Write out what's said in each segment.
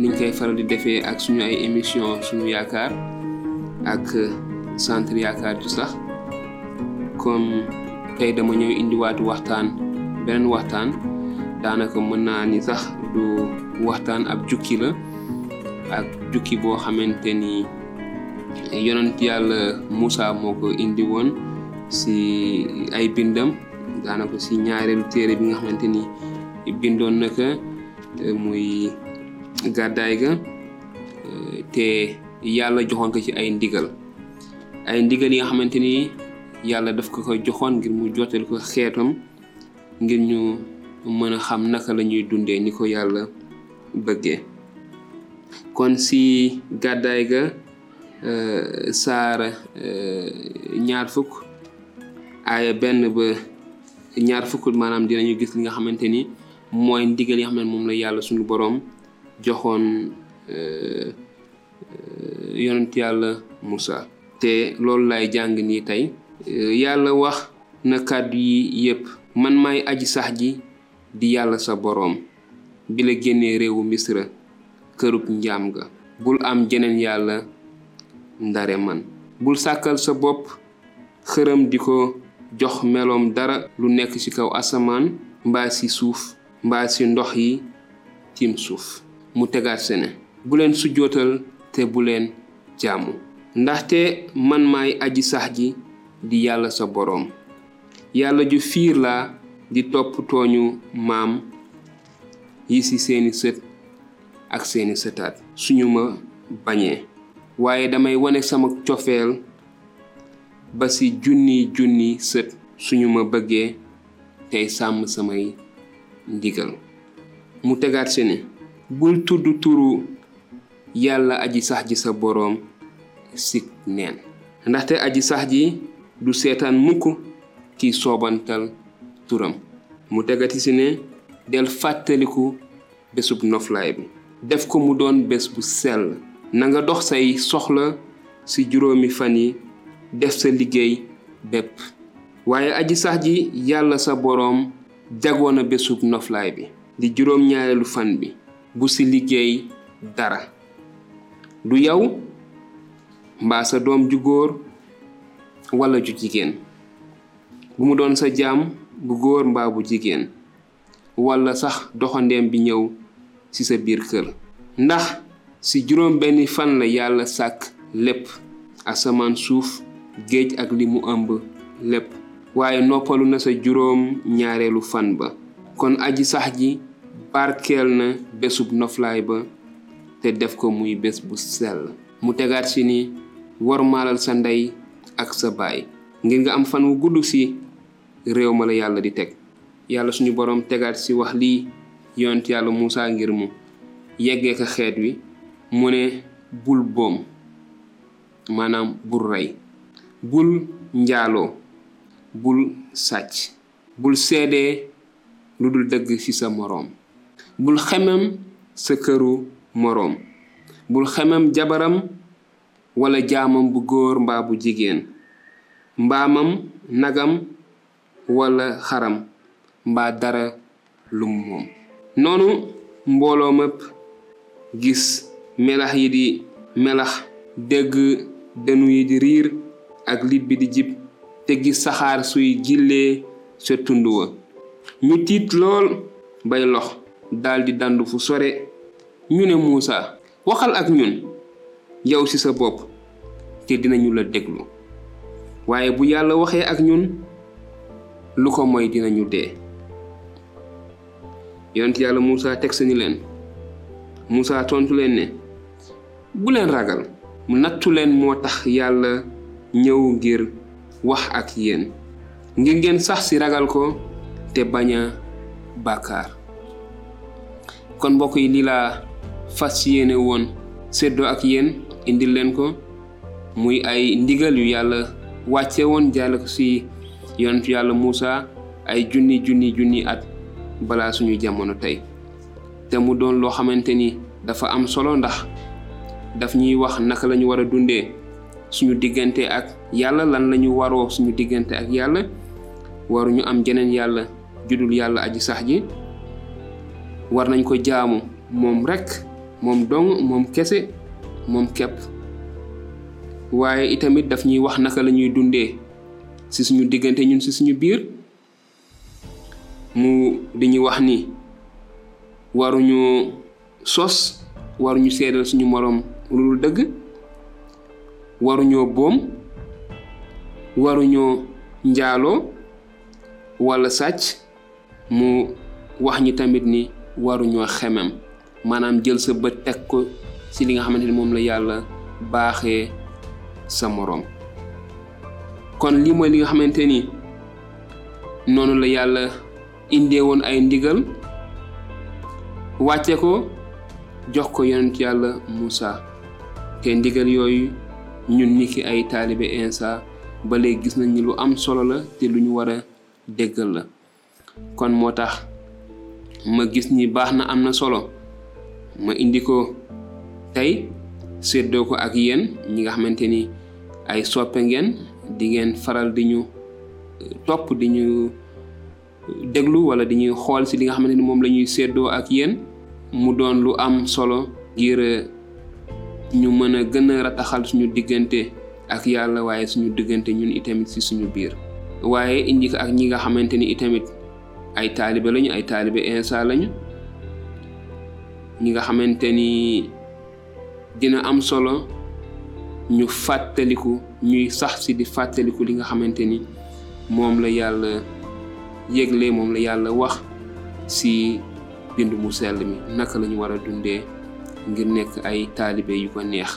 niñ koy faral di defee ak suñu ay émission suñu yaakaar ak centre yaakaar ju sax. Comme tey dama ñëw indiwaatu waxtaan beneen waxtaan. Daanaka mën naa ni sax du waxtaan ab jukki la ak jukki boo xamante ni yonent yàlla Moussa moo ko indi woon si ay bindam daanaka si ñaareelu téere bi nga xamante ni bindoon na ko muy gàddaay ga te yàlla joxoon ko ci ay ndigal. Ay ndigal yi nga xamante ni daf ko ko joxoon ngir mu jottali ko xeetam ngir ñu mën a xam naka la ñuy dundee ni ko yàlla bëggee kon si gàddaay ga saara ñaar fukk aaya benn ba ñaar fukk dinañu gis li nga ndigal yi la suñu boroom joxoon yonent yàlla Moussa te loolu lay jàng nii tey. Yàlla wax na kàddu yi yépp. Man maay aji sax ji di yàlla sa boroom. Bi la génnee réewu misra kërub njaam ga. Bul am jeneen yàlla ndare man. Bul sàkkal sa bopp xërëm di ko jox meloom dara lu nekk ci kaw asamaan mbaa ci suuf mbaa ci ndox yi tiim suuf. Mu tegaat sene. Bu leen sujjootal te bu leen jaamu. Ndaxte man maay aji sax ji di yàlla sa boroom. Yàlla ju fiir laa di topp tooñu maam yi ci seeni sët ak seeni sëtaat. Suñu ma bañee. Waaye damay wane sama cofeel ba ci junni junni sët. Suñu ma bëggee tey sàmm samay ndigal. Mu tegaat si bul tudd turu yàlla aji sax ji sa boroom sik neen ndaxte aji sax ji du seetaan mukk kiy soobantal turam. Mu tegati si ne del fàttaliku bésub noflaay bi. Def ko mu doon bés bu sell. Na nga dox say soxla ci juróomi fan yi def sa liggéey bépp. Waaye aji sax ji yàlla sa boroom jagoon a bésub noflaay bi. Di juróom ñaareelu fan bi bu ci liggéey dara. Du yow mbaa sa doom ju góor walla ju jigéen. Bu mu doon sa jaam bu góor mbaa bu jigéen. Walla sax doxandeem bi ñëw ci sa biir kër. Ndax ci juróom benni fan la yàlla sàkk lépp. Asamaan suuf géej ak li mu ëmb lépp. Waaye noppalu na sa juróom ñaareelu fan ba. Kon aji sax ji barkeel na bésub noflaay ba te def ko muy bés bu sell. Mu tegaat ci ni wormaalal sa ndey ak sa baay. Ngir nga am fan wu gudd ci réew ma la yàlla di teg. Yàlla suñu boroom tegaat ci wax lii yonent yàlla Muusaa ngir mu yeggee ko xeet wi mu ne bul boom maanaam bul rey. Bul njaaloo bul sàcc. Bul seedee lu dul dëgg ci sa moroom. Bul xemam sa këru moroom bul xemam jabaram walla jaamam bu góor mbaa bu jigéen mbaamam nagam walla xaram mbaa dara lum moom. Noonu mbooloo mépp gis melax yi di melax dégg dënu yi di riir ak lit bi di jib te gis saxaar suy jillee sa tund wa. Ñu tiit lool bay lox. Daldi dandu fu sore. Ñu ne Muusa waxal ak ñun yow ci sa bopp te dinañu la déglu. Waaye bu yàlla waxee ak ñun lu ko moy dinañu dee. Yonent yàlla Muusa teg sa leen. Muusa tontu leen ne bu leen ragal mu nattu leen moo tax yàlla ñëw ngir wax ak yéen ngir ngeen sax ci ragal ko te bañ a bàkkaar. Kon mbokk yi lii laa fas yéene woon ak yéen indil leen ko muy ay ndigal yu yàlla wàcce woon jaale ko si yonentu yàlla Muusa ay junni junni junni at balaa suñu jamono tey. Te mu doon loo xamante ni dafa am solo ndax daf ñuy wax naka la ñu war a dundee suñu diggante ak yàlla lan la ñu waroo suñu diggante ak yàlla. Waruñu am jeneen yàlla judul yàlla aji sax war nañ ko jaamu. Moom rekk moom dong moom kese moom kepp waaye itamit daf ñuy wax naka la ñuy dundee. Ci suñu diggante ñun ci suñu biir. Mu dañuy wax ni waruñu sos waruñu seedal suñu moroom lu dëgg. Waruñoo boom. Waruñoo njaaloo. Walla sàcc. Mu wax ñi tamit ni waruñoo xemem. Maanaam jël sa bët teg ko ci li nga xamante ni moom la yàlla baaxee sa moroom. Kon lii mooy li nga xamante ni noonu la yàlla indee woon ay ndigal wàcce ko jox ko yonent yàlla Muusa. Te ndigal yooyu ñun niki ay taalibe Insa ba léegi gis nañ ni lu am solo la te lu ñu war a déggal la. Kon moo tax ma gis ni baax na am na solo. Ma indi ko tey séddoo ko ak yéen ñi nga xamante ay soppe ngeen di ngeen faral di ñu topp di ñu déglu wala di ñuy xool ci li nga xamante ni moom la ñuy ak yéen. Mu doon lu am solo ngir ñu mën a gën a rataxal suñu diggante ak yàlla waaye suñu diggante ñun itamit ci suñu biir. Waaye indi ko ak ñi nga xamante itamit ay taalibe lañu ay taalibe Insa lañu. Ñi nga dina am solo ñu fàttaliku ñuy sax ci di fàttaliku li nga xamante moom la yàlla yëgle moom la yàlla wax ci bind mu sell mi. Naka lañu war a dundee ngir nekk ay yu ko neex.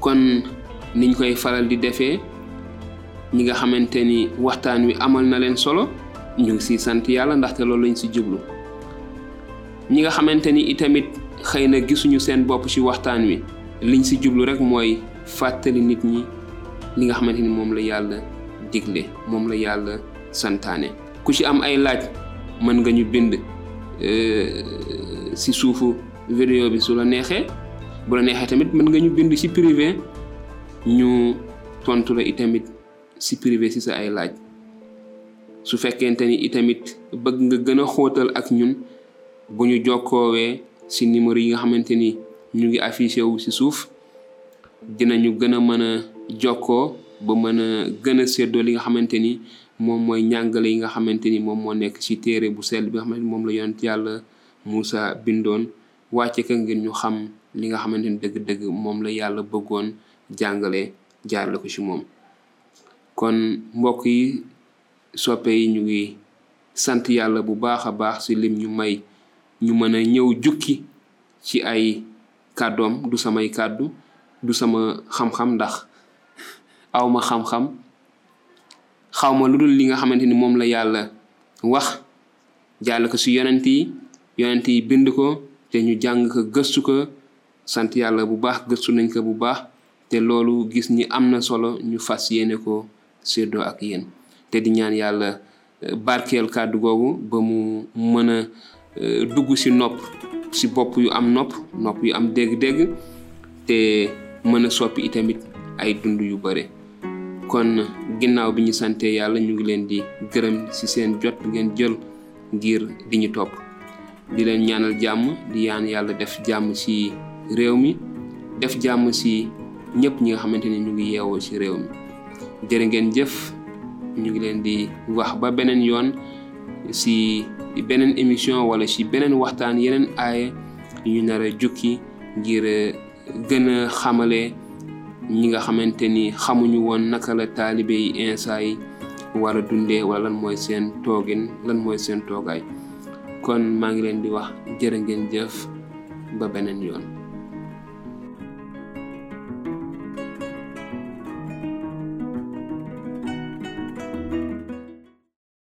Kon niñ koy faral di defee ñi nga xamante waxtaan wi amal na leen solo ñu ngi ci sant yàlla ndaxte loolu lañ ci jublu. Ñi nga xamante ni itamit xëy na gisuñu seen bopp ci waxtaan wi liñ ci jublu rekk mooy fàttali nit ñi li nga xamante ni moom la yàlla digle moom la yàlla santaane. Ku ci am ay laaj mën nga ñu bind ci suufu vidéo bi su la neexee. Bu la neexee tamit mën nga ñu bind ci privé ñu tontu la itamit ci privé ci sa ay laaj su fekkente ni itamit bëgg nga gën a xóotal ak ñun bu ñu jokkoowee ci numéro yi nga xamante ni ñu ngi affiché wu ci suuf dinañu gën a mën a jokkoo ba mën a gën a séddoo li nga xamante ni moom mooy njàngale yi nga xamante ni moom moo nekk ci téere bu sell bi nga xamante ni moom la yonent yàlla Muusa bindoon. Wàcce ka ngir ñu xam li nga xamante ni dëgg-dëgg moom la yàlla bëggoon jàngale jaarale ko ci moom. Kon mbokk soppe yi ñu ngi sant yàlla bu baax a baax ci lim ñu may. Ñu mën a ñëw jukki ci ay kàddoom du samay kàddu du sama xam-xam ndax awma xam-xam. Xawma lu dul li nga xamante ni moom la yàlla wax. Jàll ko ci yonent yi bind ko te ñu jàng ko gëstu ko. Sant yàlla bu baax gëstu nañ ko bu baax. Te loolu gis ni am solo ñu fas yéene ko séddoo ak yéen te di ñaan yàlla barkeel kàddu googu ba mu mën a dugg ci nopp ci bopp yu am nopp nopp yu am dégg-dégg te mën a soppi itamit ay dund yu bare. Kon ginnaaw bi ñu sante yàlla ñu ngi leen di gërëm ci seen jot bi ngeen jël ngir di ñu topp. Di leen ñaanal jàmm di yaan yàlla def jàmm ci réew mi def jàmm ci ñëpp ñi nga xamante ni ñu ngi yeewoo ci réew mi. Jërë jëf ñu ngi leen di wax ba beneen yoon ci beneen émission wala ci beneen waxtaan yeneen aaye ñu nar a jukki ngir gën a xamale ñi nga xamante ni xamuñu woon naka la taalibe yi Insa yi war a dundee wala lan mooy seen toogin lan mooy seen toogaay. Kon maa ngi leen di wax jërë ngeen jëf ba beneen yoon